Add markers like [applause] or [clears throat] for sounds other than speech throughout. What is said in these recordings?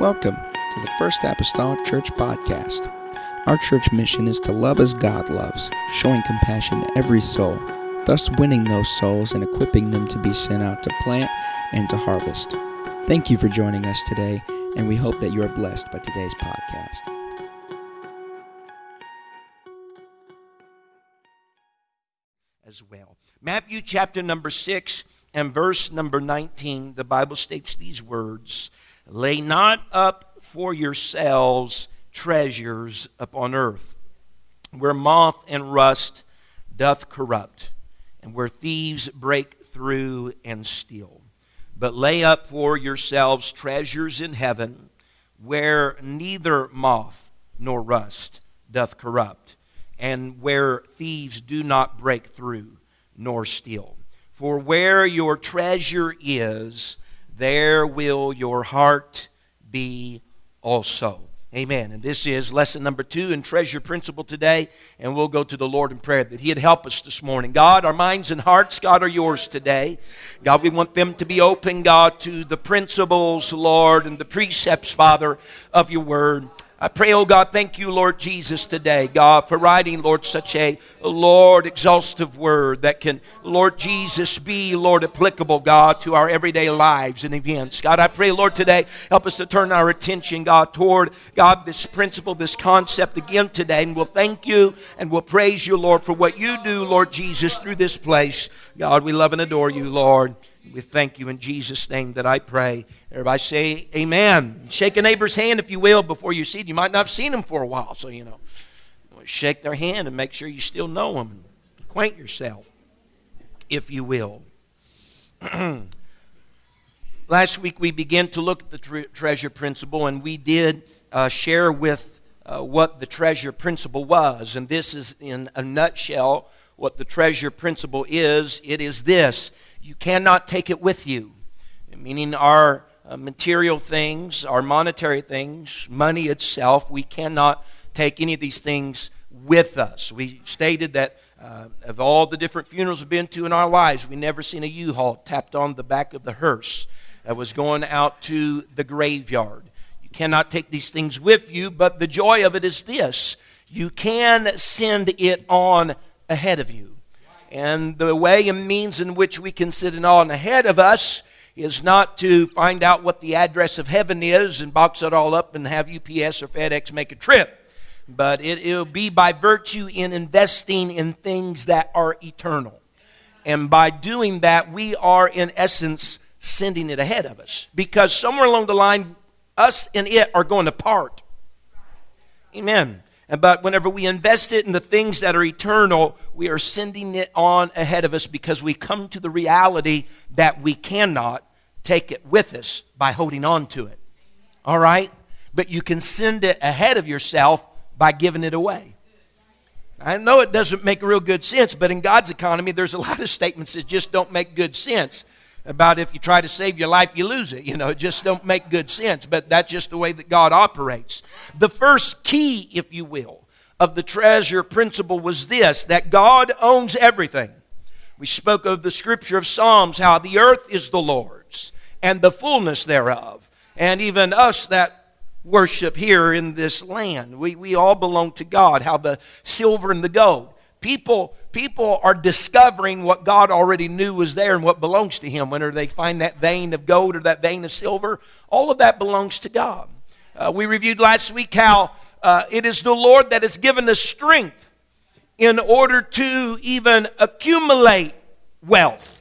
Welcome to the First Apostolic Church Podcast. Our church mission is to love as God loves, showing compassion to every soul, thus winning those souls and equipping them to be sent out to plant and to harvest. Thank you for joining us today, and we hope that you are blessed by today's podcast. As well. Matthew chapter number 6 and verse number 19, the Bible states these words Lay not up for yourselves treasures upon earth, where moth and rust doth corrupt, and where thieves break through and steal. But lay up for yourselves treasures in heaven, where neither moth nor rust doth corrupt, and where thieves do not break through nor steal. For where your treasure is, there will your heart be also. Amen. And this is lesson number two in treasure principle today. And we'll go to the Lord in prayer that He'd help us this morning. God, our minds and hearts, God, are yours today. God, we want them to be open, God, to the principles, Lord, and the precepts, Father, of your word. I pray, oh God, thank you, Lord Jesus, today, God, for writing, Lord, such a, Lord, exhaustive word that can, Lord Jesus, be, Lord, applicable, God, to our everyday lives and events. God, I pray, Lord, today, help us to turn our attention, God, toward, God, this principle, this concept again today. And we'll thank you and we'll praise you, Lord, for what you do, Lord Jesus, through this place. God, we love and adore you, Lord. We thank you in Jesus' name that I pray. Everybody say amen. Shake a neighbor's hand if you will before you see it. You might not have seen them for a while, so you know. Shake their hand and make sure you still know them. Acquaint yourself, if you will. [clears throat] Last week we began to look at the tre- treasure principle, and we did uh, share with uh, what the treasure principle was. And this is, in a nutshell, what the treasure principle is. It is this you cannot take it with you, meaning our uh, material things, our monetary things, money itself, we cannot take any of these things with us. We stated that uh, of all the different funerals we've been to in our lives, we never seen a U-Haul tapped on the back of the hearse that was going out to the graveyard. You cannot take these things with you, but the joy of it is this you can send it on ahead of you. And the way and means in which we can send it on ahead of us is not to find out what the address of heaven is and box it all up and have UPS or FedEx make a trip. But it, will be by virtue in investing in things that are eternal. And by doing that, we are in essence sending it ahead of us. Because somewhere along the line, us and it are going to part. Amen. But whenever we invest it in the things that are eternal, we are sending it on ahead of us because we come to the reality that we cannot take it with us by holding on to it. All right? But you can send it ahead of yourself by giving it away. I know it doesn't make real good sense, but in God's economy, there's a lot of statements that just don't make good sense about if you try to save your life, you lose it. You know, it just don't make good sense, but that's just the way that God operates. The first key, if you will, of the treasure principle was this that God owns everything. We spoke of the scripture of Psalms, how the earth is the Lord's and the fullness thereof, and even us that worship here in this land. We, we all belong to God, how the silver and the gold. People people are discovering what God already knew was there and what belongs to Him. Whenever they find that vein of gold or that vein of silver, all of that belongs to God. Uh, we reviewed last week how uh, it is the Lord that has given us strength in order to even accumulate wealth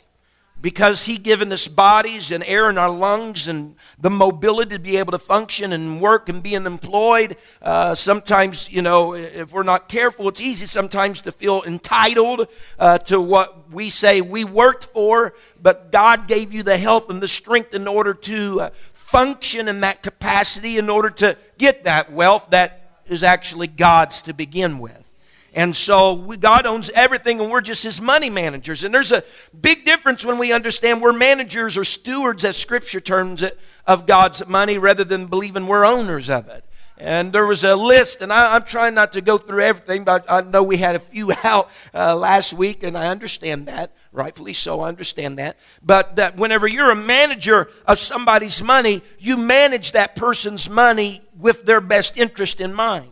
because he given us bodies and air in our lungs and the mobility to be able to function and work and being employed uh, sometimes you know if we're not careful it's easy sometimes to feel entitled uh, to what we say we worked for but god gave you the health and the strength in order to uh, function in that capacity in order to get that wealth that is actually god's to begin with and so we, God owns everything, and we're just His money managers. And there's a big difference when we understand we're managers or stewards, as Scripture terms it, of God's money rather than believing we're owners of it. And there was a list, and I, am trying not to go through everything, but I know we had a few [laughs] out uh, last week, and I understand that. Rightfully so, I understand that. But that whenever you're a manager of somebody's money, you manage that person's money with their best interest in mind.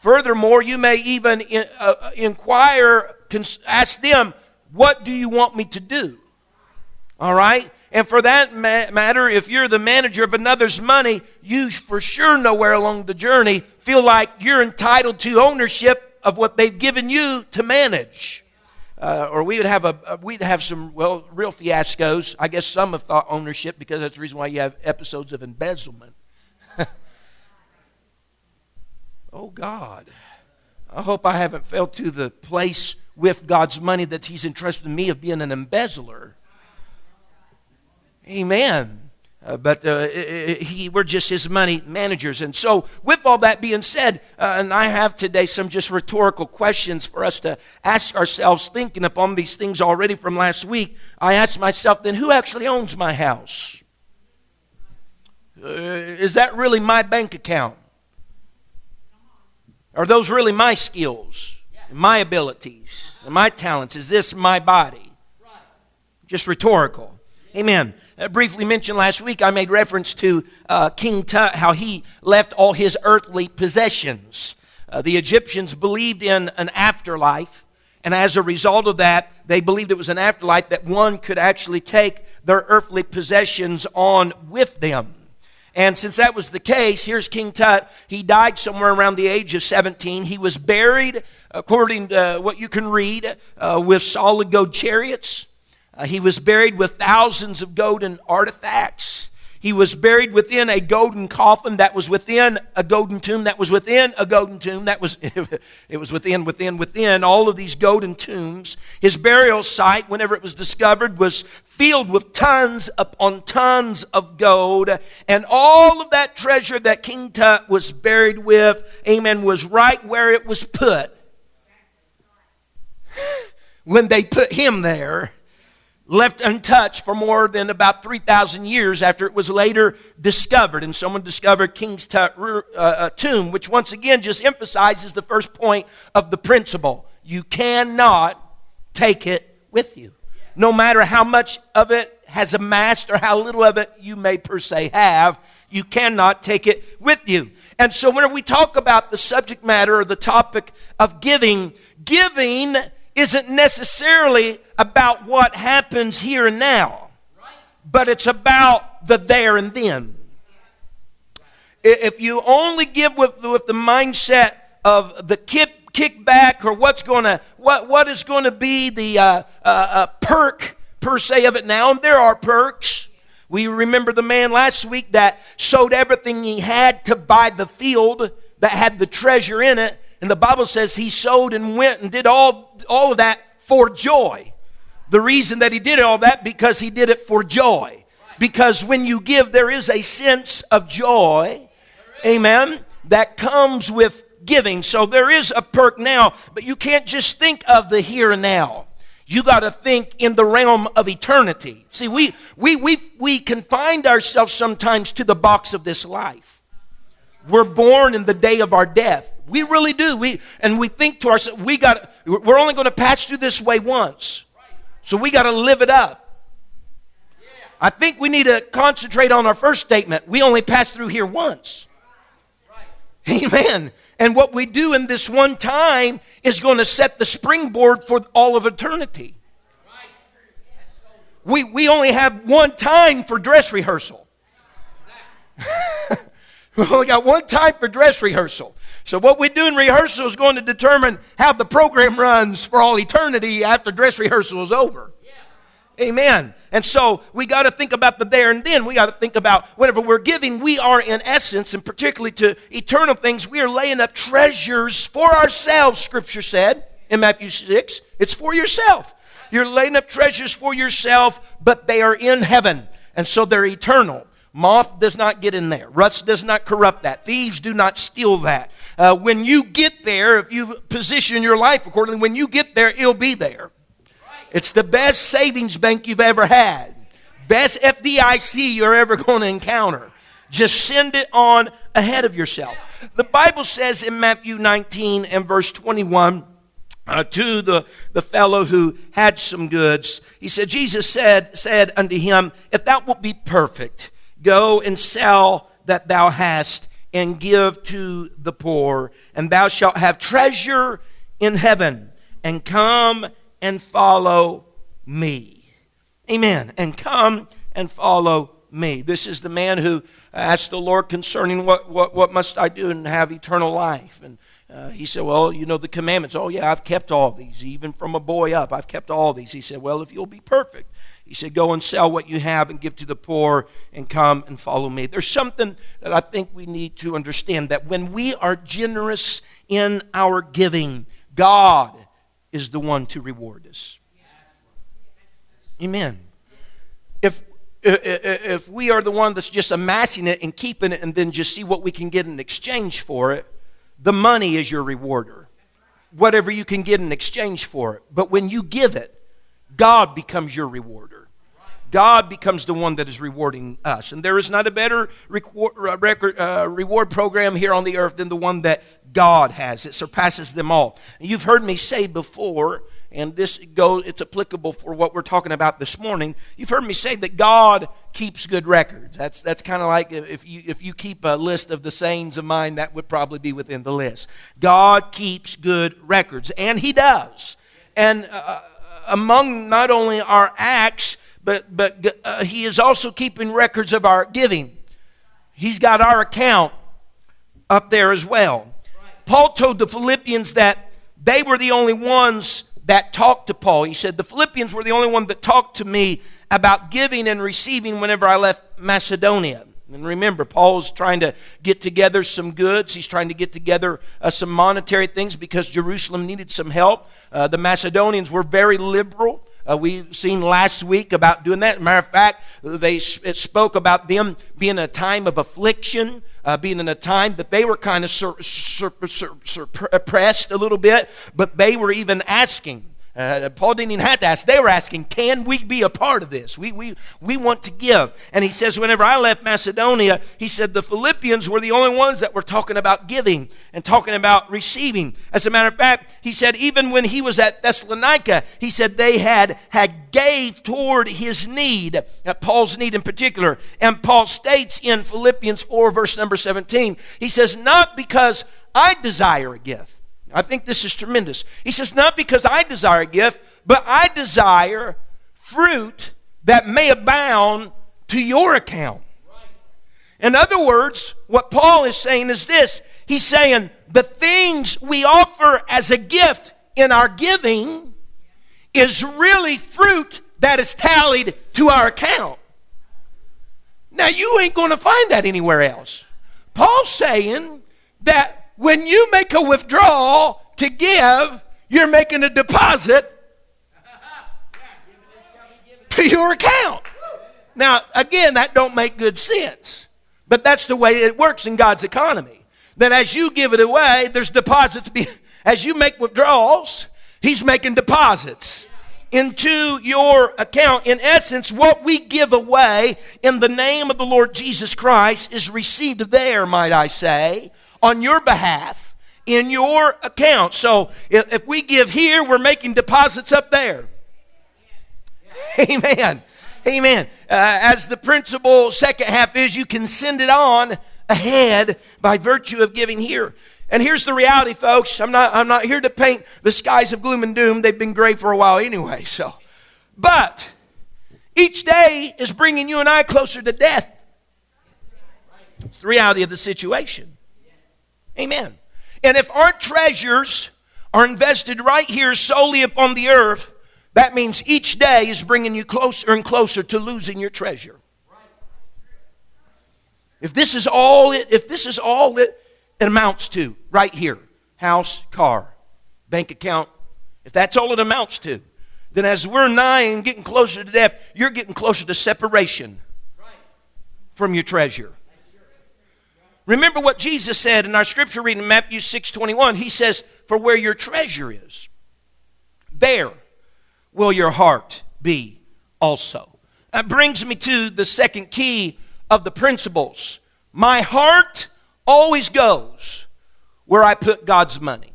Furthermore, you may even in, uh, uh inquire, ask them, What do you want me to do? All right? And for that matter, if you're the manager of another's money, you for sure nowhere along the journey feel like you're entitled to ownership of what they've given you to manage. Uh, or we would have a we'd have some well real fiascos. I guess some have thought ownership because that's the reason why you have episodes of embezzlement. Oh God, I hope I haven't fell to the place with God's money that He's entrusted me of being an embezzler. Amen. Uh, but uh, he, we're just his money managers. And so, with all that being said, uh, and I have today some just rhetorical questions for us to ask ourselves, thinking upon these things already from last week. I asked myself, then who actually owns my house? Uh, is that really my bank account? Are those really my skills, my abilities, my talents? Is this my body? Just rhetorical. Amen. Uh, briefly mentioned last week, I made reference to uh, King Tut, how he left all his earthly possessions. Uh, the Egyptians believed in an afterlife, and as a result of that, they believed it was an afterlife that one could actually take their earthly possessions on with them. And since that was the case, here's King Tut. He died somewhere around the age of 17. He was buried, according to what you can read, uh, with solid gold chariots. Uh, he was buried with thousands of golden artifacts. He was buried within a golden coffin that was within a golden tomb that was within a golden tomb that was [laughs] it was within within within all of these golden tombs. His burial site whenever it was discovered was filled with tons upon tons of gold and all of that treasure that King Tut was buried with, amen, was right where it was put. [laughs] when they put him there left untouched for more than about 3,000 years after it was later discovered. And someone discovered King's t- uh, uh, tomb, which once again just emphasizes the first point of the principle. You cannot take it with you. No matter how much of it has amassed or how little of it you may per se have, you cannot take it with you. And so, whenever we talk about the subject matter or the topic of giving, giving isn't necessarily about what happens here and now, but it's about the there and then. If you only give with, with the mindset of the kick, kickback or what's going to what what is going to be the uh, uh, uh, perk per se of it now, and there are perks. We remember the man last week that sold everything he had to buy the field that had the treasure in it and the Bible says he sowed and went and did all, all of that for joy. The reason that he did all that because he did it for joy. Because when you give, there is a sense of joy, amen, that comes with giving. So there is a perk now, but you can't just think of the here and now. You got to think in the realm of eternity. See, we, we, we, we confine ourselves sometimes to the box of this life. We're born in the day of our death. We really do. We and we think to ourselves, we got we're only going to pass through this way once. So we got to live it up. I think we need to concentrate on our first statement. We only pass through here once. Amen. And what we do in this one time is going to set the springboard for all of eternity. We, we only have one time for dress rehearsal. [laughs] we only got one time for dress rehearsal. So, what we do in rehearsal is going to determine how the program runs for all eternity after dress rehearsal is over. Yeah. Amen. And so we got to think about the there and then. We got to think about whenever we're giving, we are in essence, and particularly to eternal things, we are laying up treasures for ourselves, Scripture said in Matthew 6. It's for yourself. You're laying up treasures for yourself, but they are in heaven. And so they're eternal. Moth does not get in there. Rust does not corrupt that. Thieves do not steal that. Uh, when you get there, if you position your life accordingly, when you get there, it'll be there. It's the best savings bank you've ever had. Best FDIC you're ever going to encounter. Just send it on ahead of yourself. The Bible says in Matthew 19 and verse 21, uh, to the, the fellow who had some goods. He said, Jesus said, said unto him, If thou wilt be perfect, go and sell that thou hast and give to the poor, and thou shalt have treasure in heaven, and come and follow me. Amen. And come and follow me. This is the man who asked the Lord concerning what, what, what must I do and have eternal life. And uh, he said, Well, you know the commandments. Oh, yeah, I've kept all these, even from a boy up. I've kept all these. He said, Well, if you'll be perfect, he said, Go and sell what you have and give to the poor and come and follow me. There's something that I think we need to understand that when we are generous in our giving, God is the one to reward us. Amen. If if we are the one that's just amassing it and keeping it and then just see what we can get in exchange for it, the money is your rewarder. Whatever you can get in exchange for it. But when you give it, God becomes your rewarder. God becomes the one that is rewarding us. And there is not a better uh, uh, reward program here on the earth than the one that God has. It surpasses them all. You've heard me say before and this goes it's applicable for what we're talking about this morning you've heard me say that god keeps good records that's that's kind of like if you if you keep a list of the sayings of mine that would probably be within the list god keeps good records and he does and uh, uh among not only our acts but but uh, he is also keeping records of our giving he's got our account up there as well paul told the philippians that they were the only ones that talked to Paul. He said, The Philippians were the only one that talked to me about giving and receiving whenever I left Macedonia. And remember, Paul's trying to get together some goods. He's trying to get together uh, some monetary things because Jerusalem needed some help. Uh, the Macedonians were very liberal. Uh, we've seen last week about doing that. Matter of fact, they it spoke about them being a time of affliction, uh, being in a time that they were kind of sur- sur- sur- suppressed a little bit, but they were even asking uh, Paul didn't even have to ask. They were asking, Can we be a part of this? We, we, we want to give. And he says, Whenever I left Macedonia, he said the Philippians were the only ones that were talking about giving and talking about receiving. As a matter of fact, he said, even when he was at Thessalonica, he said they had, had gave toward his need, at uh, Paul's need in particular. And Paul states in Philippians 4, verse number 17, he says, Not because I desire a gift I think this is tremendous. He says, Not because I desire a gift, but I desire fruit that may abound to your account. In other words, what Paul is saying is this He's saying, The things we offer as a gift in our giving is really fruit that is tallied to our account. Now, you ain't going to find that anywhere else. Paul's saying that when you make a withdrawal to give, you're making a deposit to your account. Now, again, that don't make good sense. But that's the way it works in God's economy. That as you give it away, there's deposits. Be, as you make withdrawals, He's making deposits into your account. In essence, what we give away in the name of the Lord Jesus Christ is received there, might I say, on your behalf in your account. So if, if we give here, we're making deposits up there. Amen. Amen. Uh, as the principal second half is, you can send it on ahead by virtue of giving here. And here's the reality, folks. I'm not, I'm not here to paint the skies of gloom and doom. They've been gray for a while anyway. So, but each day is bringing you and I closer to death. It's the reality of the situation. Amen. And if our treasures are invested right here solely upon the earth, that means each day is bringing you closer and closer to losing your treasure. If this is all it, if this is all it, it amounts to right here, house, car, bank account, if that's all it amounts to, then as we're nigh and getting closer to death, you're getting closer to separation from your treasure. Remember what Jesus said in our scripture reading, Matthew 6 21. He says, For where your treasure is, there will your heart be also. That brings me to the second key of the principles. My heart always goes where I put God's money.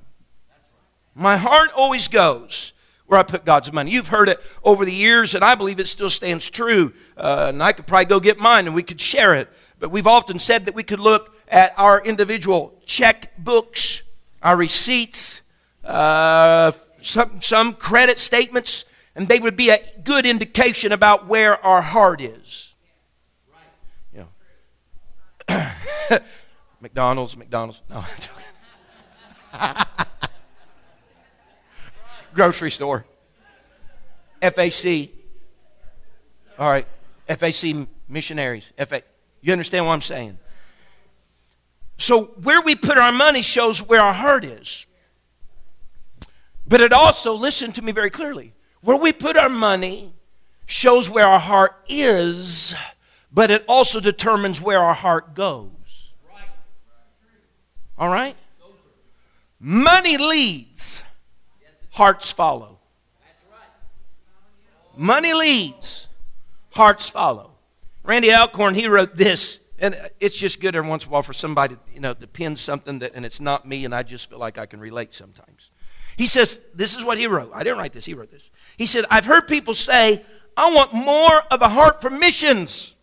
My heart always goes where I put God's money. You've heard it over the years, and I believe it still stands true. Uh, and I could probably go get mine and we could share it. But we've often said that we could look at our individual check books, our receipts, uh, some, some credit statements, and they would be a good indication about where our heart is. Know. [laughs] McDonald's, McDonald's. No, [laughs] Grocery store. FAC. All right. FAC missionaries. FA. You understand what I'm saying? So, where we put our money shows where our heart is. But it also, listen to me very clearly, where we put our money shows where our heart is, but it also determines where our heart goes. All right? Money leads, hearts follow. Money leads, hearts follow. Randy Alcorn, he wrote this, and it's just good every once in a while for somebody, you know, to pin something that, and it's not me, and I just feel like I can relate sometimes. He says, this is what he wrote. I didn't write this, he wrote this. He said, I've heard people say, I want more of a heart for missions.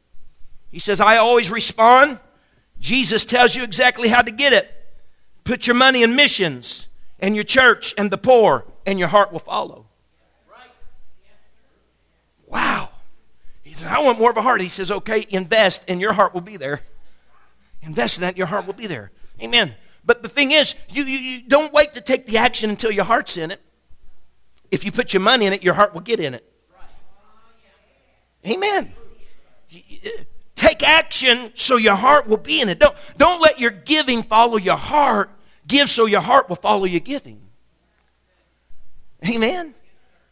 He says, I always respond. Jesus tells you exactly how to get it. Put your money in missions and your church and the poor, and your heart will follow. Wow. I want more of a heart. He says, okay, invest, and your heart will be there. Invest in that, your heart will be there. Amen. But the thing is, you, you, you don't wait to take the action until your heart's in it. If you put your money in it, your heart will get in it. Amen. Take action so your heart will be in it. Don't, don't let your giving follow your heart. Give so your heart will follow your giving. Amen.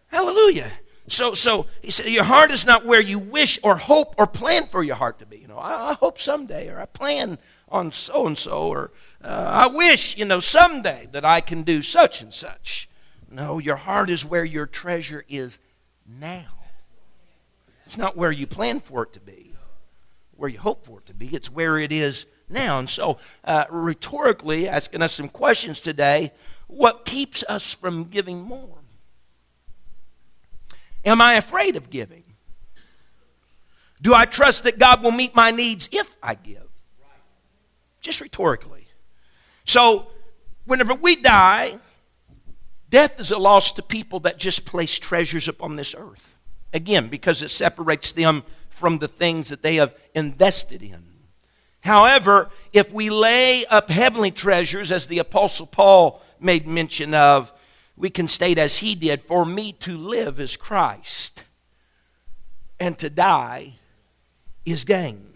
Hallelujah. So, so he said, your heart is not where you wish or hope or plan for your heart to be. You know, I, I hope someday, or I plan on so and so, or uh, I wish, you know, someday that I can do such and such. No, your heart is where your treasure is now. It's not where you plan for it to be, where you hope for it to be. It's where it is now. And so, uh, rhetorically, asking us some questions today what keeps us from giving more? Am I afraid of giving? Do I trust that God will meet my needs if I give? Just rhetorically. So, whenever we die, death is a loss to people that just place treasures upon this earth. Again, because it separates them from the things that they have invested in. However, if we lay up heavenly treasures, as the Apostle Paul made mention of, we can state as he did For me to live is Christ, and to die is gain.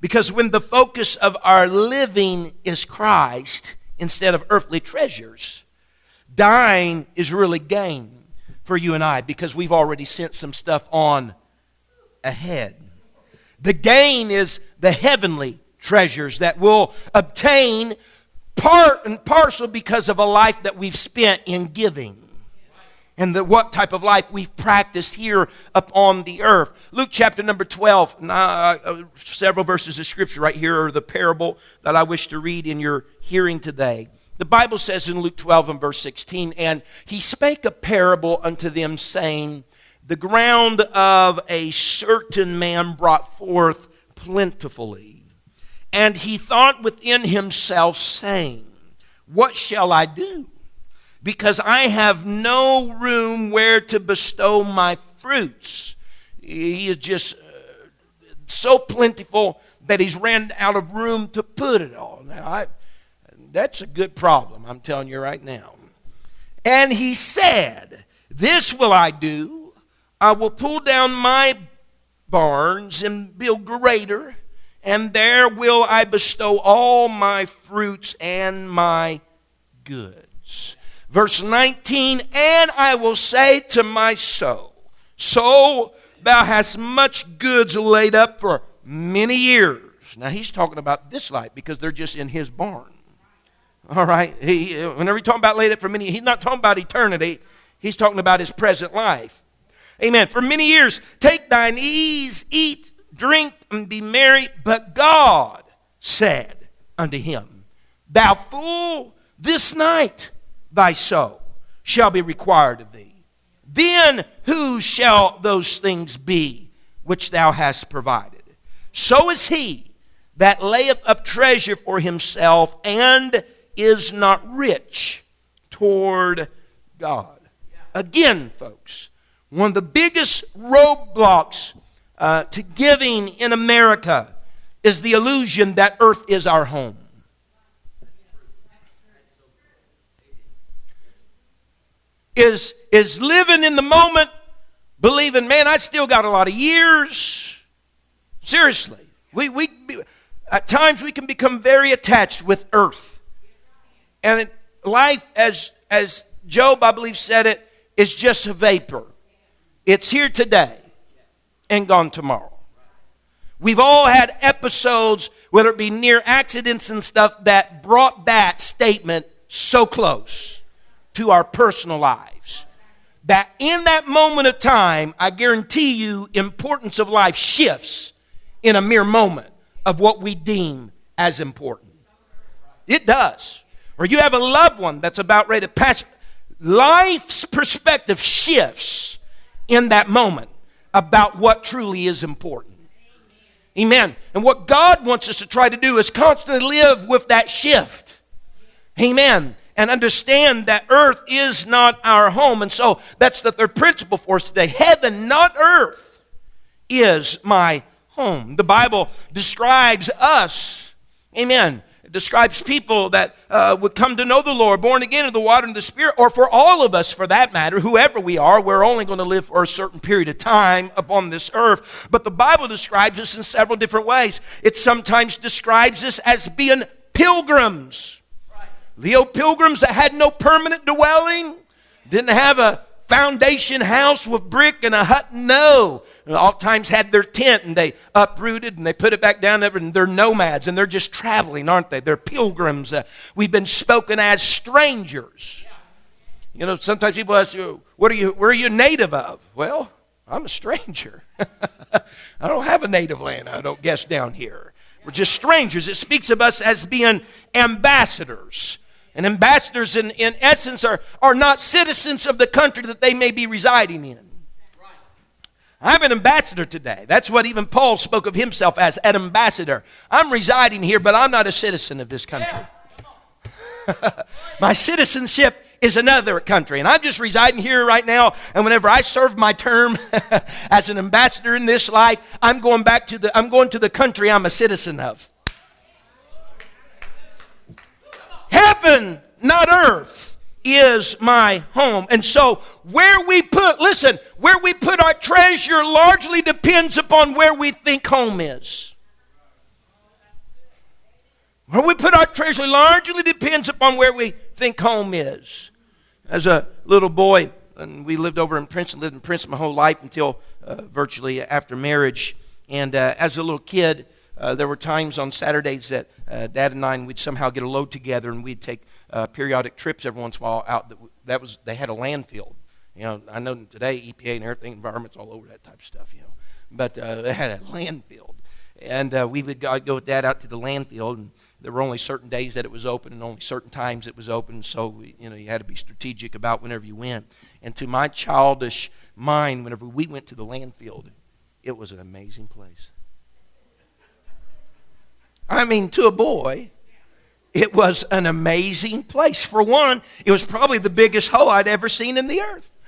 Because when the focus of our living is Christ instead of earthly treasures, dying is really gain for you and I because we've already sent some stuff on ahead. The gain is the heavenly treasures that we'll obtain part and parcel because of a life that we've spent in giving and the, what type of life we've practiced here upon the earth. Luke chapter number 12, uh, uh, several verses of scripture right here are the parable that I wish to read in your hearing today. The Bible says in Luke 12 and verse 16, and he spake a parable unto them, saying, The ground of a certain man brought forth plentifully. And he thought within himself, saying, What shall I do? because I have no room where to bestow my fruits. He is just uh, so plentiful that he's ran out of room to put it all. Now, I, that's a good problem, I'm telling you right now. And he said, This will I do. I will pull down my barns and build greater, and there will I bestow all my fruits and my goods. Verse 19, and I will say to my soul, Soul, thou hast much goods laid up for many years. Now he's talking about this life because they're just in his barn. All right? He, whenever he's talking about laid up for many, he's not talking about eternity. He's talking about his present life. Amen. For many years, take thine ease, eat, drink, and be merry. But God said unto him, Thou fool, this night thy soul shall be required of thee. Then who shall those things be which thou hast provided? So is he that layeth up treasure for himself and is not rich toward God. Again, folks, one of the biggest roadblocks uh, to giving in America is the illusion that earth is our home. Is, is living in the moment, believing, man, I still got a lot of years. Seriously. We, we, at times we can become very attached with earth. And life, as, as Job, I believe, said it, is just a vapor. It's here today and gone tomorrow. We've all had episodes, whether it be near accidents and stuff, that brought that statement so close to our personal lives. That in that moment of time, I guarantee you, importance of life shifts in a mere moment of what we deem as important. It does. Or you have a loved one that's about ready to pass. Life's perspective shifts in that moment about what truly is important. Amen. And what God wants us to try to do is constantly live with that shift. Amen. And understand that earth is not our home. And so that's the third principle for us today. Heaven, not earth, is my home. The Bible describes us, amen, it describes people that uh, would come to know the Lord, born again of the water and the Spirit, or for all of us for that matter, whoever we are, we're only going to live for a certain period of time upon this earth. But the Bible describes us in several different ways. It sometimes describes us as being pilgrims. Leo pilgrims that had no permanent dwelling, didn't have a foundation house with brick and a hut. No. All times had their tent and they uprooted and they put it back down there and they're nomads and they're just traveling, aren't they? They're pilgrims. Uh, we've been spoken as strangers. You know, sometimes people ask you, what are you, where are you native of? Well, I'm a stranger. [laughs] I don't have a native land, I don't guess, down here. We're just strangers. It speaks of us as being ambassadors. And ambassadors, in, in essence, are, are not citizens of the country that they may be residing in. I'm an ambassador today. That's what even Paul spoke of himself as an ambassador. I'm residing here, but I'm not a citizen of this country. [laughs] my citizenship is another country. And I'm just residing here right now. And whenever I serve my term [laughs] as an ambassador in this life, I'm going back to the I'm going to the country I'm a citizen of. Heaven, not earth, is my home. And so, where we put, listen, where we put our treasure largely depends upon where we think home is. Where we put our treasure largely depends upon where we think home is. As a little boy, and we lived over in Princeton, lived in Princeton my whole life until uh, virtually after marriage. And uh, as a little kid, uh, there were times on Saturdays that uh, Dad and I would somehow get a load together, and we'd take uh, periodic trips every once in a while out. That, that was they had a landfill. You know, I know today EPA and everything, environment's all over that type of stuff. You know, but uh, they had a landfill, and uh, we would go, go with Dad out to the landfill, and there were only certain days that it was open, and only certain times it was open. So we, you know, you had to be strategic about whenever you went. And to my childish mind, whenever we went to the landfill, it was an amazing place. I mean, to a boy, it was an amazing place. For one, it was probably the biggest hole I'd ever seen in the earth. [laughs]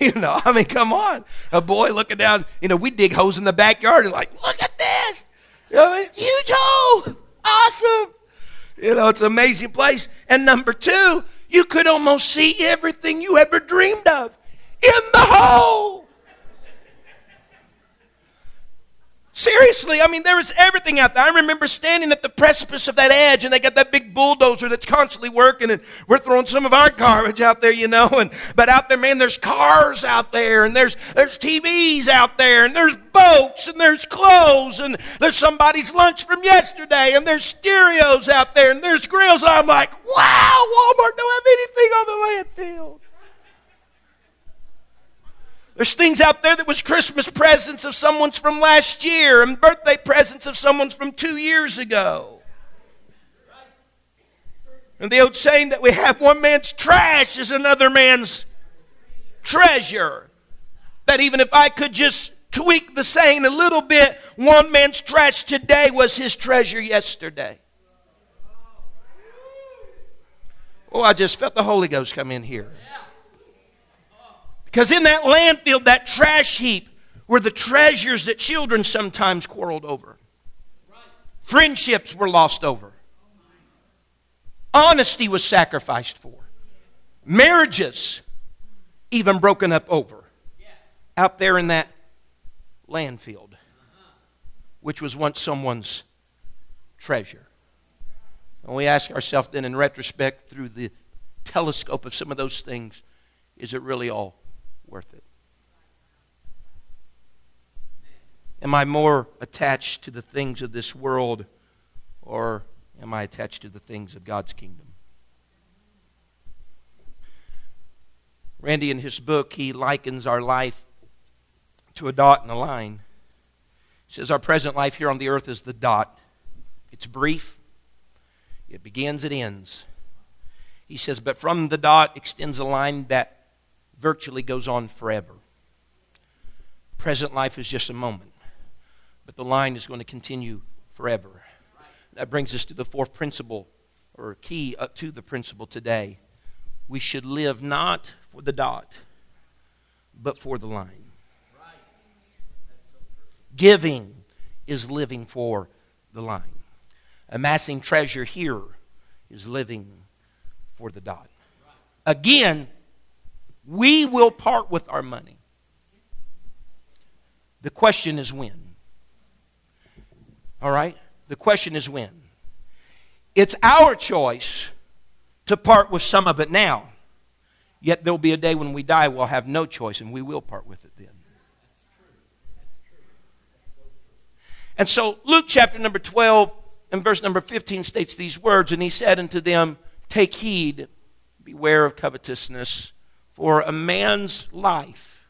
You know, I mean, come on. A boy looking down, you know, we dig holes in the backyard and like, look at this. You know, huge hole. Awesome. You know, it's an amazing place. And number two, you could almost see everything you ever dreamed of in the hole. Seriously, I mean, there is everything out there. I remember standing at the precipice of that edge, and they got that big bulldozer that's constantly working, and we're throwing some of our garbage out there, you know. And but out there, man, there's cars out there, and there's there's TVs out there, and there's boats, and there's clothes, and there's somebody's lunch from yesterday, and there's stereos out there, and there's grills. I'm like, wow, Walmart don't have anything on the landfill. There's things out there that was Christmas presents of someone's from last year and birthday presents of someone's from two years ago. And the old saying that we have one man's trash is another man's treasure. That even if I could just tweak the saying a little bit, one man's trash today was his treasure yesterday. Oh, I just felt the Holy Ghost come in here. Because in that landfill, that trash heap, were the treasures that children sometimes quarreled over. Friendships were lost over. Honesty was sacrificed for. Marriages even broken up over. Out there in that landfill, which was once someone's treasure. And we ask ourselves then, in retrospect, through the telescope of some of those things, is it really all worth it? Am I more attached to the things of this world or am I attached to the things of God's kingdom? Randy, in his book, he likens our life to a dot and a line. He says, Our present life here on the earth is the dot. It's brief, it begins, it ends. He says, But from the dot extends a line that virtually goes on forever. Present life is just a moment but the line is going to continue forever. That brings us to the fourth principle, or key up to the principle today. We should live not for the dot, but for the line. Giving is living for the line. Amassing treasure here is living for the dot. Again, we will part with our money. The question is when. All right? The question is when. It's our choice to part with some of it now. Yet there'll be a day when we die, we'll have no choice, and we will part with it then. And so Luke chapter number 12 and verse number 15 states these words And he said unto them, Take heed, beware of covetousness, for a man's life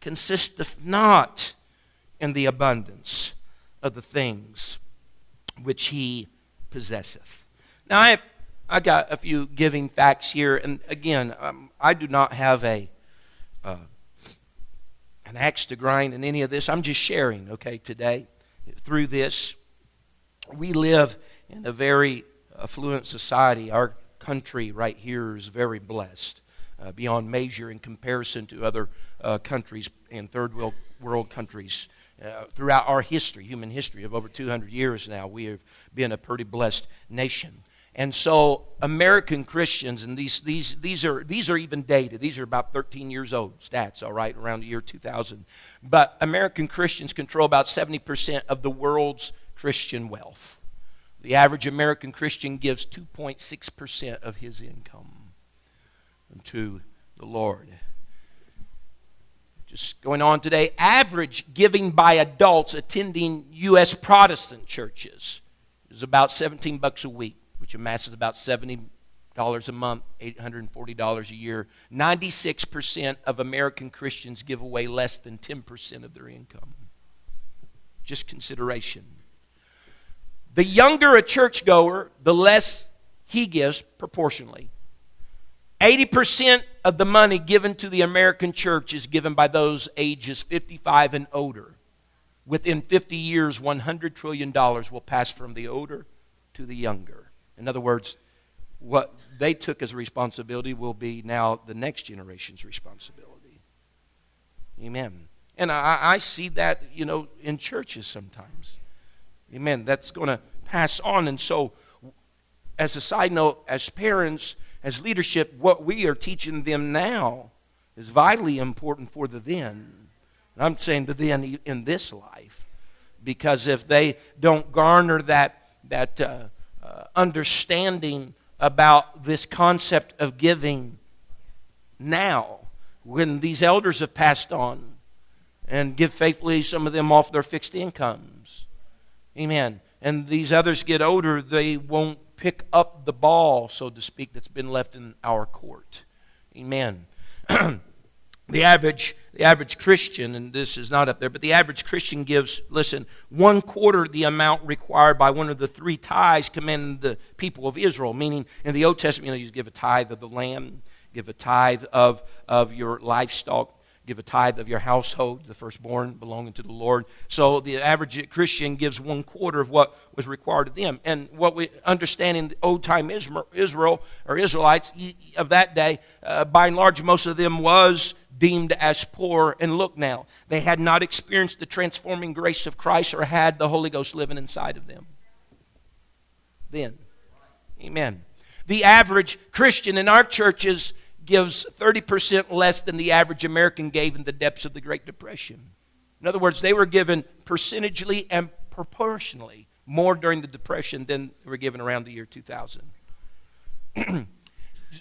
consisteth not in the abundance of the things which he possesseth. Now, I have I got a few giving facts here, and again, um, I do not have a uh, an axe to grind in any of this. I'm just sharing, okay, today through this. We live in a very affluent society. Our country right here is very blessed, uh, beyond measure in comparison to other uh, countries and third world, world countries. Uh, throughout our history, human history of over 200 years now, we have been a pretty blessed nation. And so, American Christians, and these, these, these, are, these are even dated, these are about 13 years old stats, all right, around the year 2000. But American Christians control about 70% of the world's Christian wealth. The average American Christian gives 2.6% of his income to the Lord just going on today, average giving by adults attending U.S. Protestant churches is about 17 bucks a week, which amasses about $70 a month, $840 a year. 96% of American Christians give away less than 10% of their income. Just consideration. The younger a churchgoer, the less he gives proportionally. 80% of the money given to the American church is given by those ages 55 and older. Within 50 years, $100 trillion will pass from the older to the younger. In other words, what they took as a responsibility will be now the next generation's responsibility. Amen. And I, I see that, you know, in churches sometimes. Amen. That's going to pass on. And so, as a side note, as parents, as leadership, what we are teaching them now is vitally important for the then. And I'm saying the then in this life. Because if they don't garner that, that uh, uh, understanding about this concept of giving now, when these elders have passed on, and give faithfully some of them off their fixed incomes. Amen. And these others get older, they won't pick up the ball, so to speak, that's been left in our court. Amen. [clears throat] the average the average Christian, and this is not up there, but the average Christian gives, listen, one quarter the amount required by one of the three tithes commanded the people of Israel. Meaning, in the Old Testament, you know, you give a tithe of the lamb, give a tithe of, of your livestock, give a tithe of your household, the firstborn belonging to the Lord. So the average Christian gives one quarter of what was required of them. And what we understand in the old time Israel or Israelites of that day, uh, by and large, most of them was deemed as poor. And look now, they had not experienced the transforming grace of Christ or had the Holy Ghost living inside of them. Then, amen. The average Christian in our churches gives 30% less than the average American gave in the depths of the Great Depression. In other words, they were given percentagely and proportionally more during the Depression than they were given around the year 2000. [clears throat]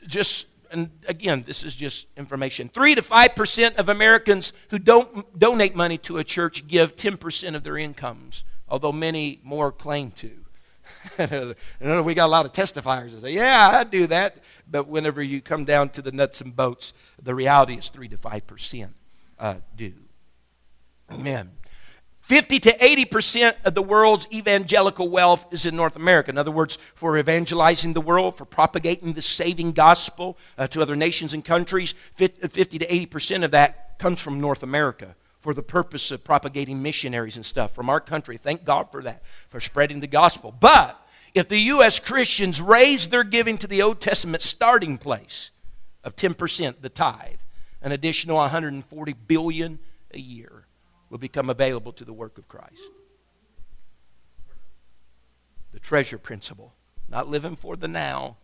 just, and again, this is just information. 3 to 5% of Americans who don't donate money to a church give 10% of their incomes, although many more claim to. We got a lot of testifiers that say, Yeah, I do that. But whenever you come down to the nuts and bolts, the reality is 3 to 5% uh, do. Amen. 50 to 80% of the world's evangelical wealth is in North America. In other words, for evangelizing the world, for propagating the saving gospel uh, to other nations and countries, 50 to 80% of that comes from North America for the purpose of propagating missionaries and stuff from our country. Thank God for that, for spreading the gospel. But if the U.S. Christians raise their giving to the Old Testament starting place of 10%, the tithe, an additional 140 billion a year will become available to the work of Christ. The treasure principle. Not living for the now,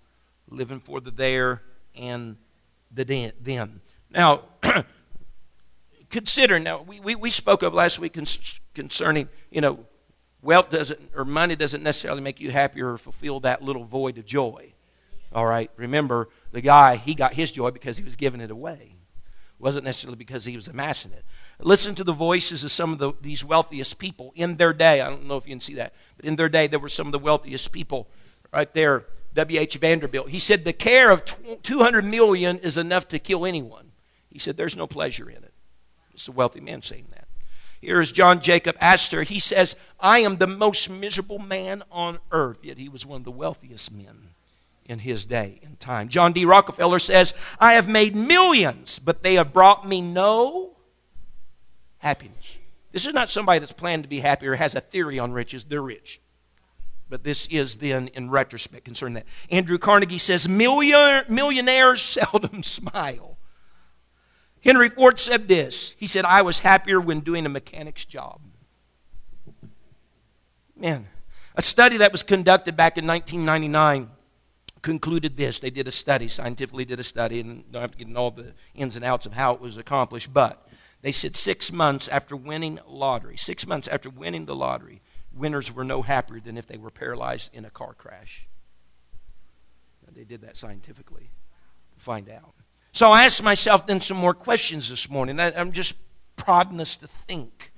living for the there and the then. Now, [clears throat] consider. Now we, we, we spoke of last week concerning you know wealth doesn't or money doesn't necessarily make you happier or fulfill that little void of joy. All right? Remember the guy he got his joy because he was giving it away. It wasn't necessarily because he was amassing it. Listen to the voices of some of the, these wealthiest people in their day. I don't know if you can see that but in their day there were some of the wealthiest people right there. W.h vanderbilt. He said the care of 200 million is enough to kill anyone. He said there's no pleasure in it it's a wealthy man saying that. Here's John Jacob Astor. He says, I am the most miserable man on earth, yet he was one of the wealthiest men in his day and time. John D. Rockefeller says, I have made millions, but they have brought me no happiness. This is not somebody that's planned to be happy or has a theory on riches. They're rich. But this is then in retrospect concerning that. Andrew Carnegie says, Millionaires [laughs] seldom smile. Henry Ford said this. He said, I was happier when doing a mechanic's job. Man, a study that was conducted back in 1999 concluded this. They did a study, scientifically did a study, and don't have to get into all the ins and outs of how it was accomplished, but they said six months after winning lottery, six months after winning the lottery, winners were no happier than if they were paralyzed in a car crash. They did that scientifically to find out. So I asked myself then some more questions this morning. I'm just prodding us to think.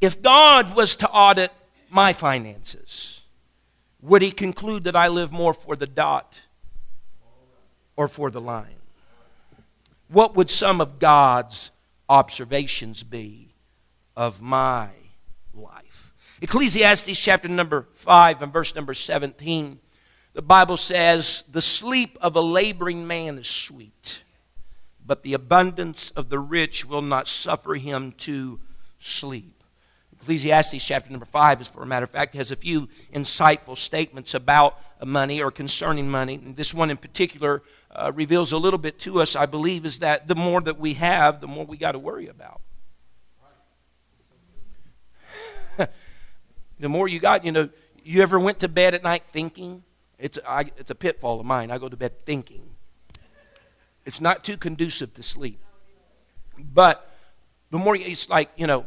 If God was to audit my finances, would he conclude that I live more for the dot or for the line? What would some of God's observations be of my life? Ecclesiastes chapter number 5 and verse number 17, the Bible says, The sleep of a laboring man is sweet but the abundance of the rich will not suffer him to sleep. Ecclesiastes chapter number 5, as for a matter of fact, has a few insightful statements about money or concerning money. And this one in particular uh, reveals a little bit to us, I believe, is that the more that we have, the more we got to worry about. [laughs] the more you got, you know, you ever went to bed at night thinking? It's, I, it's a pitfall of mine. I go to bed thinking. It's not too conducive to sleep. But the more you, it's like, you know,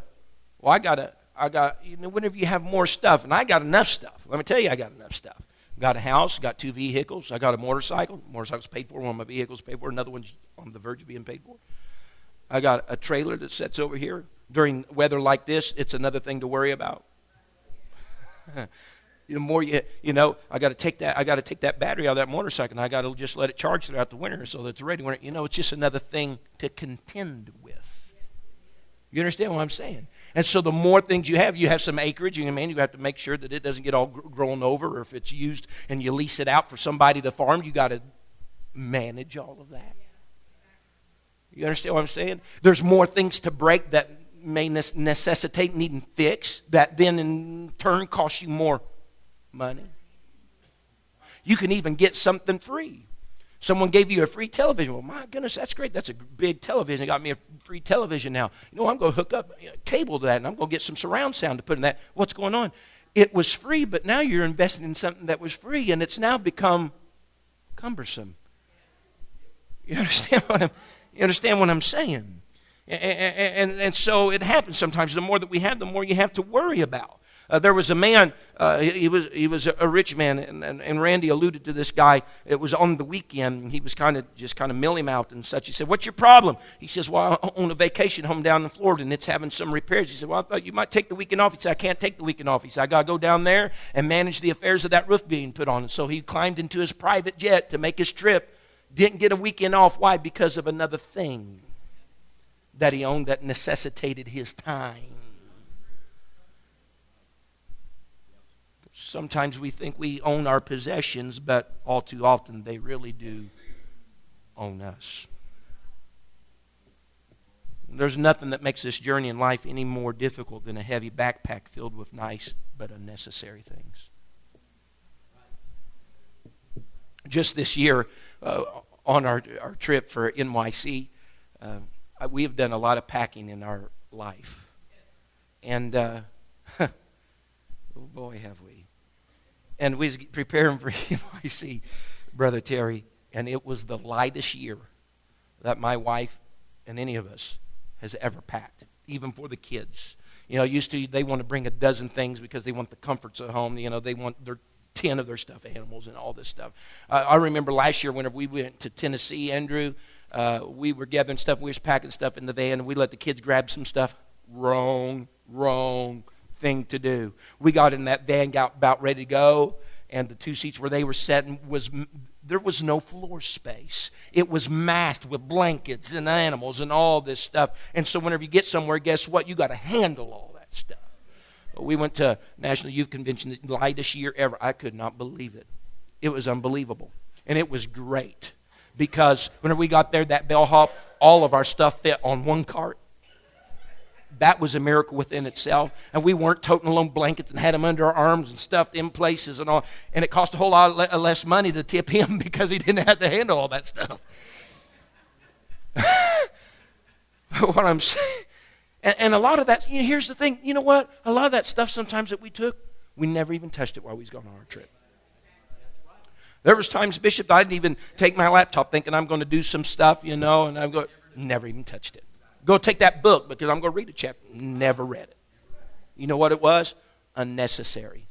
well, I got to, I got, you know, whenever you have more stuff, and I got enough stuff. Let me tell you, I got enough stuff. Got a house, got two vehicles, I got a motorcycle. Motorcycle's paid for, one of my vehicles paid for, another one's on the verge of being paid for. I got a trailer that sits over here. During weather like this, it's another thing to worry about. [laughs] The more you, you know, I got to take that, I got to take that battery out of that motorcycle, and I got to just let it charge throughout the winter so that it's ready. When it, you know, it's just another thing to contend with. You understand what I'm saying? And so the more things you have, you have some acreage, you mean you have to make sure that it doesn't get all grown over, or if it's used and you lease it out for somebody to farm, you got to manage all of that. You understand what I'm saying? There's more things to break that may necessitate needing fixed, that then in turn costs you more money. You can even get something free. Someone gave you a free television. Well, my goodness, that's great. That's a big television. It got me a free television now. You know, I'm going to hook up uh, cable to that and I'm going to get some surround sound to put in that. What's going on? It was free, but now you're investing in something that was free and it's now become cumbersome. You [laughs] understand what I'm, you understand what I'm saying? And, and, and, so it happens sometimes. The more that we have, the more you have to worry about. Uh, there was a man, uh, he, was, he was a rich man, and, and, and, Randy alluded to this guy. It was on the weekend. He was kind of just kind of milling out and such. He said, What's your problem? He says, Well, I own a vacation home down in Florida, and it's having some repairs. He said, Well, I thought you might take the weekend off. He said, I can't take the weekend off. He said, I got to go down there and manage the affairs of that roof being put on. And so he climbed into his private jet to make his trip. Didn't get a weekend off. Why? Because of another thing that he owned that necessitated his time. Sometimes we think we own our possessions, but all too often they really do own us. There's nothing that makes this journey in life any more difficult than a heavy backpack filled with nice but unnecessary things. Just this year, uh, on our, our trip for NYC, uh, we have done a lot of packing in our life. And, uh, [laughs] oh boy, have we. And we was preparing for [laughs] NYC, Brother Terry, and it was the lightest year that my wife and any of us has ever packed, even for the kids. You know, used to they want to bring a dozen things because they want the comforts of home. You know, they want their ten of their stuffed animals and all this stuff. Uh, I remember last year whenever we went to Tennessee, Andrew, uh, we were gathering stuff, we was packing stuff in the van, and we let the kids grab some stuff. Wrong, wrong thing to do. We got in that van, got about ready to go, and the two seats where they were sitting was there was no floor space. It was masked with blankets and animals and all this stuff. And so whenever you get somewhere, guess what? You got to handle all that stuff. We went to National Youth Convention the lightest year ever. I could not believe it. It was unbelievable. And it was great because whenever we got there, that bellhop, all of our stuff fit on one cart. That was a miracle within itself. And we weren't toting along blankets and had them under our arms and stuffed in places and all. And it cost a whole lot less money to tip him [laughs] because he didn't have to handle all that stuff. [laughs] what I'm saying, and, and, a lot of that, you know, here's the thing, you know what? A lot of that stuff sometimes that we took, we never even touched it while we was going on our trip. There was times, Bishop, I didn't even take my laptop thinking I'm going to do some stuff, you know, and I'm going, never even touched it. Go take that book because I'm going to read a chapter. Never read it. You know what it was? Unnecessary.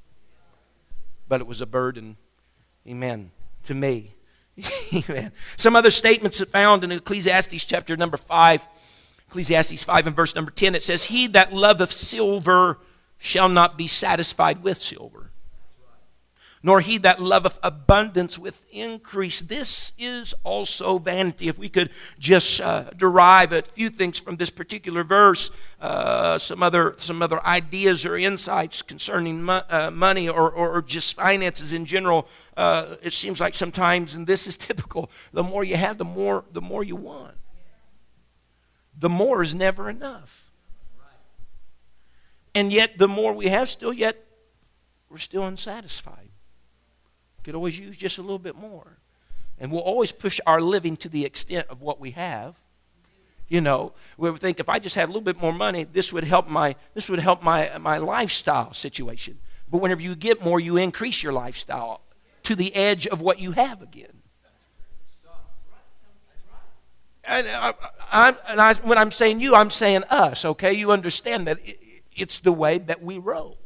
But it was a burden, amen, to me. [laughs] amen. Some other statements that found in Ecclesiastes chapter number 5, Ecclesiastes 5 and verse number 10, it says, He that loveth silver shall not be satisfied with silver nor he that loveth abundance with increase. This is also vanity. If we could just uh, derive a few things from this particular verse, uh, some, other, some other ideas or insights concerning mo- uh, money or, or, or, just finances in general, uh, it seems like sometimes, and this is [laughs] typical, the more you have, the more, the more you want. The more is never enough. And yet, the more we have, still yet, we're still unsatisfied. Could always use just a little bit more. And we'll always push our living to the extent of what we have. You know, we would think if I just had a little bit more money, this would help my this would help my my lifestyle situation. But whenever you get more, you increase your lifestyle to the edge of what you have again. And, uh, I, I, and I, when I'm saying you, I'm saying us, okay? You understand that it, it's the way that we roll.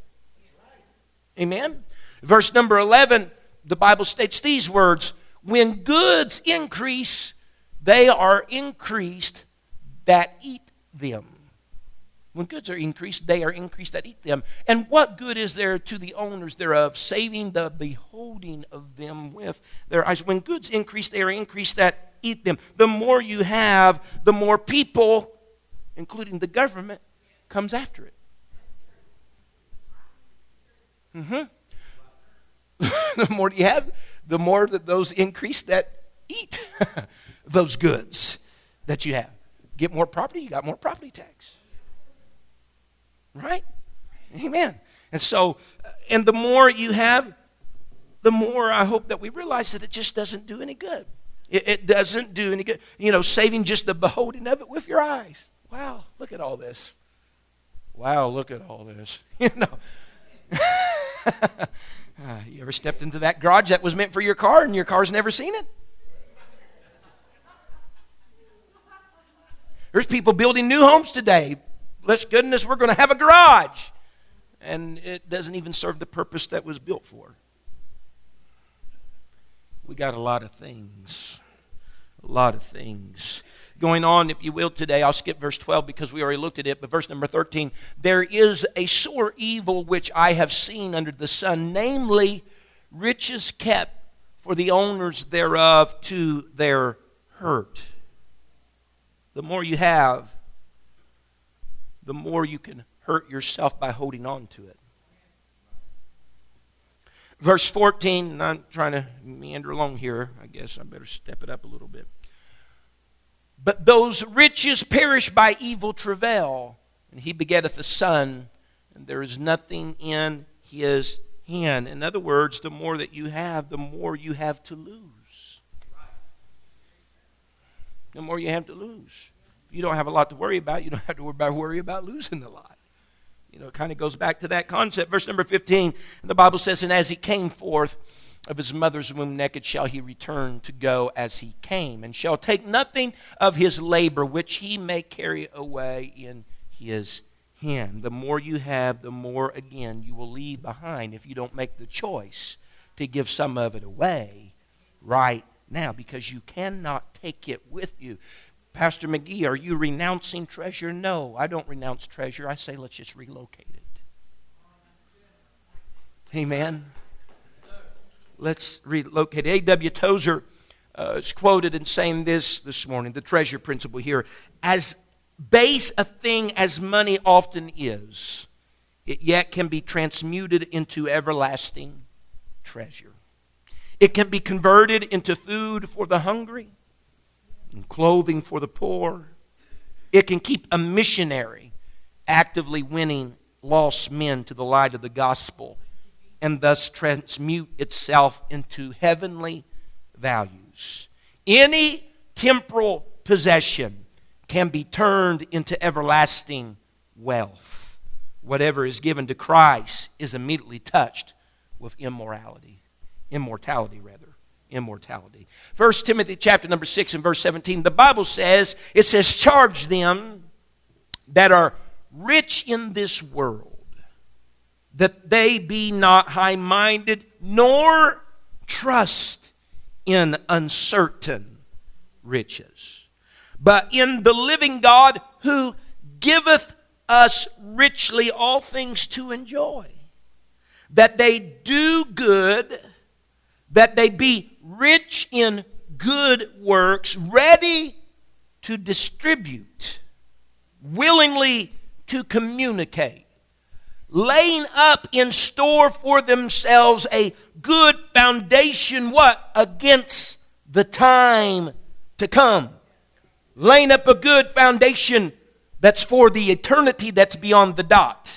Amen? Verse number 11 the Bible states these words When goods increase, they are increased that eat them. When goods are increased, they are increased that eat them. And what good is there to the owners thereof, saving the beholding of them with their eyes? When goods increase, they are increased that eat them. The more you have, the more people, including the government, comes after it. Mm-hmm. [laughs] the more you have, the more that those increase that eat [laughs] those goods that you have. Get more property, you got more property tax. Right? Amen. And so, uh, and the more you have, the more I hope that we realize that it just doesn't do any good. It, it doesn't do any good. You know, saving just the beholding of it with your eyes. Wow, look at all this. Wow, look at all this. [laughs] You know. Uh, you ever stepped into that garage that was meant for your car and your car's never seen it? There's people building new homes today let's goodness, we're going to have a garage. And it doesn't even serve the purpose that was built for. We got a lot of things. A lot of things going on, if you will, today. I'll skip verse 12 because we already looked at it, but verse number 13 there is a sore evil which I have seen under the sun, namely, riches kept for the owners thereof to their hurt. The more you have, the more you can hurt yourself by holding on to it. Verse 14, and I'm trying to meander along here. I guess I better step it up a little bit. But those riches perish by evil travail, and he begetteth a son, and there is nothing in his hand. In other words, the more that you have, the more you have to lose. The more you have to lose If you don't have a lot to worry about, you don't have to worry about, worry about losing a lot. You know, it kind of goes back to that concept. Verse number 15, the Bible says, And as he came forth of his mother's womb naked shall he return to go as he came, and shall take nothing of his labor which he may carry away in his hand. The more you have, the more again you will leave behind if you don't make the choice to give some of it away right now because you cannot take it with you. Pastor McGee, are you renouncing treasure? No, I don't renounce treasure. I say let's just relocate it. Amen. Let's relocate. A.W. Tozer uh, is quoted in saying this this morning the treasure principle here. As base a thing as money often is, it yet can be transmuted into everlasting treasure. It can be converted into food for the hungry and clothing for the poor. It can keep a missionary actively winning lost men to the light of the gospel and thus transmute itself into heavenly values. Any temporal possession can be turned into everlasting wealth. Whatever is given to Christ is immediately touched with immorality, immortality rather immortality. First Timothy chapter number 6 and verse 17, the Bible says, it says, charge them that are rich in this world, that they be not high minded, nor trust in uncertain riches, but in the living God who giveth us richly all things to enjoy, that they do good, that they be rich in good works, ready to distribute, willingly to communicate, laying up in store for themselves a good foundation, what? Against the time to come. Laying up a good foundation that's for the eternity that's beyond the dot.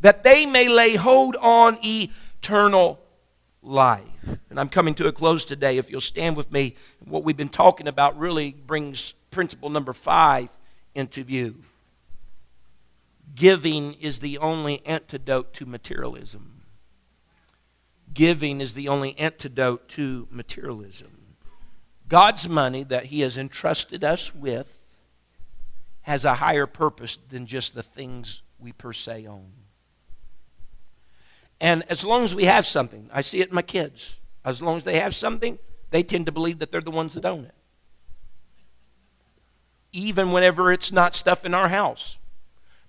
That they may lay hold on eternal life. And I'm coming to a close today. If you'll stand with me, what we've been talking about really brings principle number five into view. Giving is the only antidote to materialism. Giving is the only antidote to materialism. God's money that He has entrusted us with has a higher purpose than just the things we per se own. And as long as we have something, I see it in my kids. As long as they have something, they tend to believe that they're the ones that own it. Even whenever it's not stuff in our house.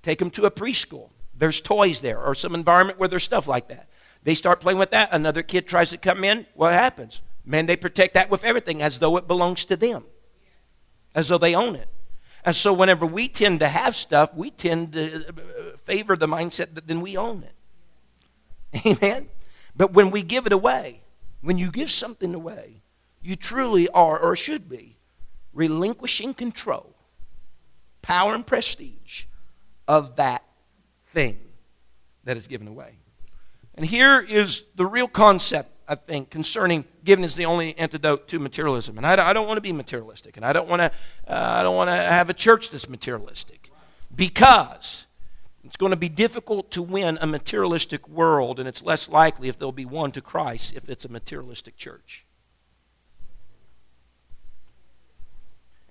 Take them to a preschool. There's toys there or some environment where there's stuff like that. They start playing with that. Another kid tries to come in. What happens? Man, they protect that with everything as though it belongs to them, as though they own it. And so, whenever we tend to have stuff, we tend to uh, favor the mindset that then we own it. [laughs] Amen? But when we give it away, when you give something away, you truly are, or should be, relinquishing control, power, and prestige of that thing that is given away. And here is the real concept, I think, concerning giving is the only antidote to materialism. And I, I don't want to be materialistic, and I don't want to, uh, I don't want to have a church that's materialistic, because it's going to be difficult to win a materialistic world, and it's less likely if there'll be one to Christ if it's a materialistic church.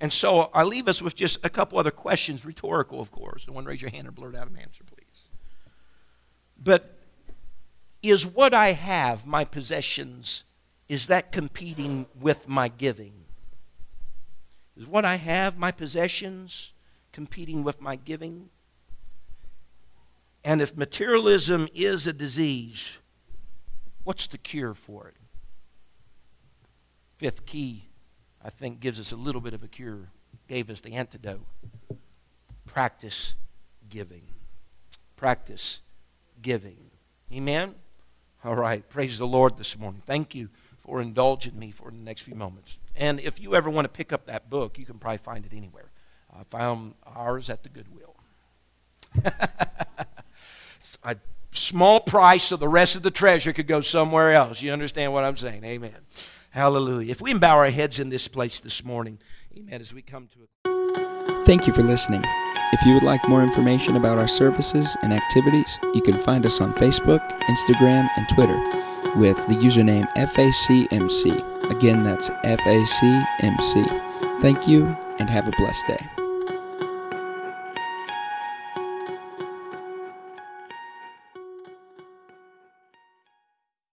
And so I leave us with just a couple other questions, rhetorical, of course. No one raise your hand or blurt out an answer, please. But is what I have, my possessions, is that competing with my giving? Is what I have, my possessions, competing with my giving? And if materialism is a disease, what's the cure for it? Fifth key I think gives us a little bit of a cure, gave us the antidote. Practice giving. Practice giving. Amen? All right. Praise the Lord this morning. Thank you for indulging me for the next few moments. And if you ever want to pick up that book, you can probably find it anywhere. I found ours at the Goodwill. [laughs] a small price so the rest of the treasure could go somewhere else. You understand what I'm saying? Amen. Hallelujah. If we bow our heads in this place this morning, amen, as we come to a. Thank you for listening. If you would like more information about our services and activities, you can find us on Facebook, Instagram, and Twitter with the username FACMC. Again, that's FACMC. Thank you and have a blessed day.